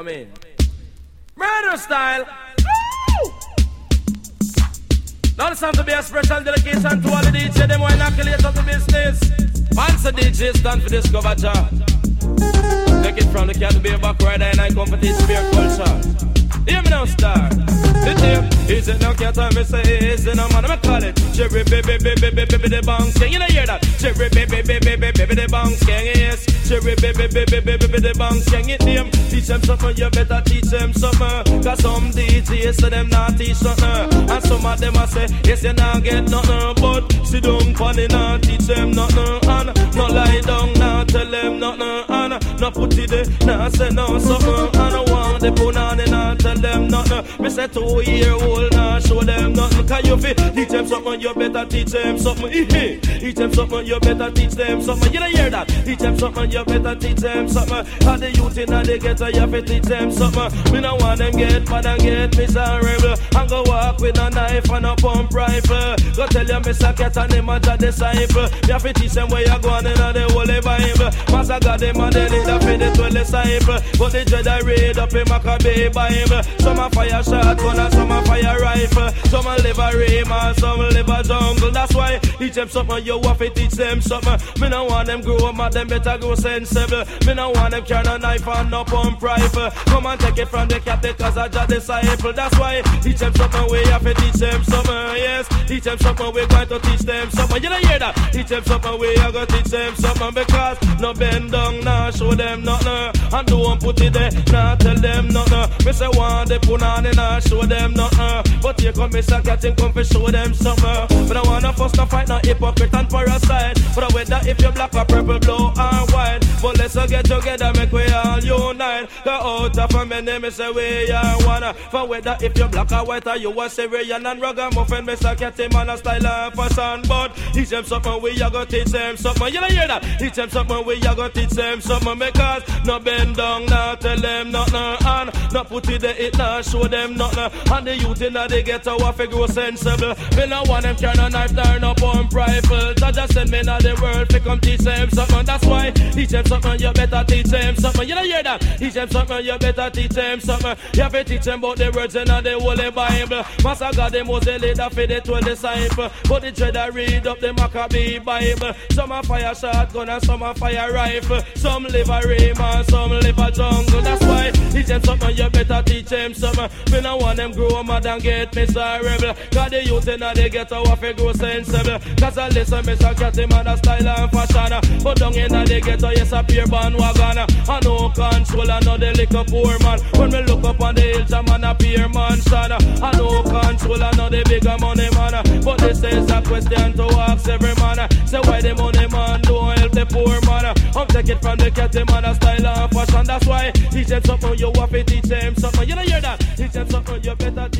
Come in. Murder style. Now it's time to be a special dedication to all the DJs. Them who inoculate up the business. Fancy DJs stand for Discover Jar. Take it from the cat be a back rider and I competition beer culture. Hear me now, star. Tape is it now can't tell me say is it now man I'm call it Cherry baby baby baby baby the bounce king. You know hear that? Cherry baby baby baby baby the bounce king. Yes. Cherry baby baby baby baby the bounce king. It name teach them something. You better teach them something. Cause some DJs say them not teach nothing. And some of them I say yes you not get nothing. But sit down funny not teach them nothing. And no lie down not tell them nothing. And no put it there not say no something. And I want the put Me say two year old now show them nothing. Can you fit teach them something? You better teach them something. teach them something. You better teach them something. You don't hear that? Teach them something. You better teach them something. How the youth in the ghetto, you to teach them something. Me no want them get mad and get miserable. And go walk with a knife and a pump rifle. Go tell your Mr. Cat and him a disciple. You have to teach them where you're going in the Holy Bible. Master God, them and they leader for the 12 disciple. But the Jedi raid up in Maccabee Bible. Some a fire shotgun and some a fire rifle. Some a live a and some live a jungle. That's why teach them something. You have to teach them something. Me no want them grow up, mad them better grow sensible. Me no want them carry a knife and no pump rifle. Come and take it from the captain cause I just disciple. That's why teach them something. We have to teach them something. Yes, teach them something. We're going to teach them something. You don't hear that? Teach them something. We are going to teach them something because no bend down, nah show them nothing. And don't put it there, nah tell them nothing. Me say one they put on and nah show them nothing. Uh. But here come Mr. Catching come for show them something. Uh. But I wanna first to fight no hypocrite and parasite. But I whether if you black or purple, blue all get together, make we all unite. Go out of a me say we are one. For whether if you're black or white or you a Syrian and ragamuffin, Mr. Catching man a style and fashion. But teach them something, we a go teach them something. You don't hear that? Teach them something, we a go teach them something. Because no bend down, now tell them nothing. And no put it there, it not show them nothing. And the youth in the ghetto, I figure sensible. Me no want them carry no knife, turn up on rifle. So just send me now the world to come teach them something. That's why teach them something, you better teach them something. You don't hear that? Teach them something, you better teach them something. You have to teach them about the words in the Holy Bible. Master God, them was the leader for the 12 disciples. But the I read up the Maccabee Bible. Some a fire shotgun and some a fire rifle. Some live a rim and some live a jungle. That's why teach them something, you better teach them something. Me no want them grow mad and get miserable. Cause the youth in the ghetto have to grow sensible. Cause I listen, Mr. Catty man a style and fashion. But down in the ghetto, yes, a pure bandwagon. I no control, I know the little poor man. When me look up on the hills, I'm on a pure mansion. I no control, I know the bigger money man. But this is a question to ask every man. Say why the money man poor man. Take it from the cat, catty man a style and fashion. That's why teach them something, you have to teach them something. You don't hear that? Teach them something, you better teach them.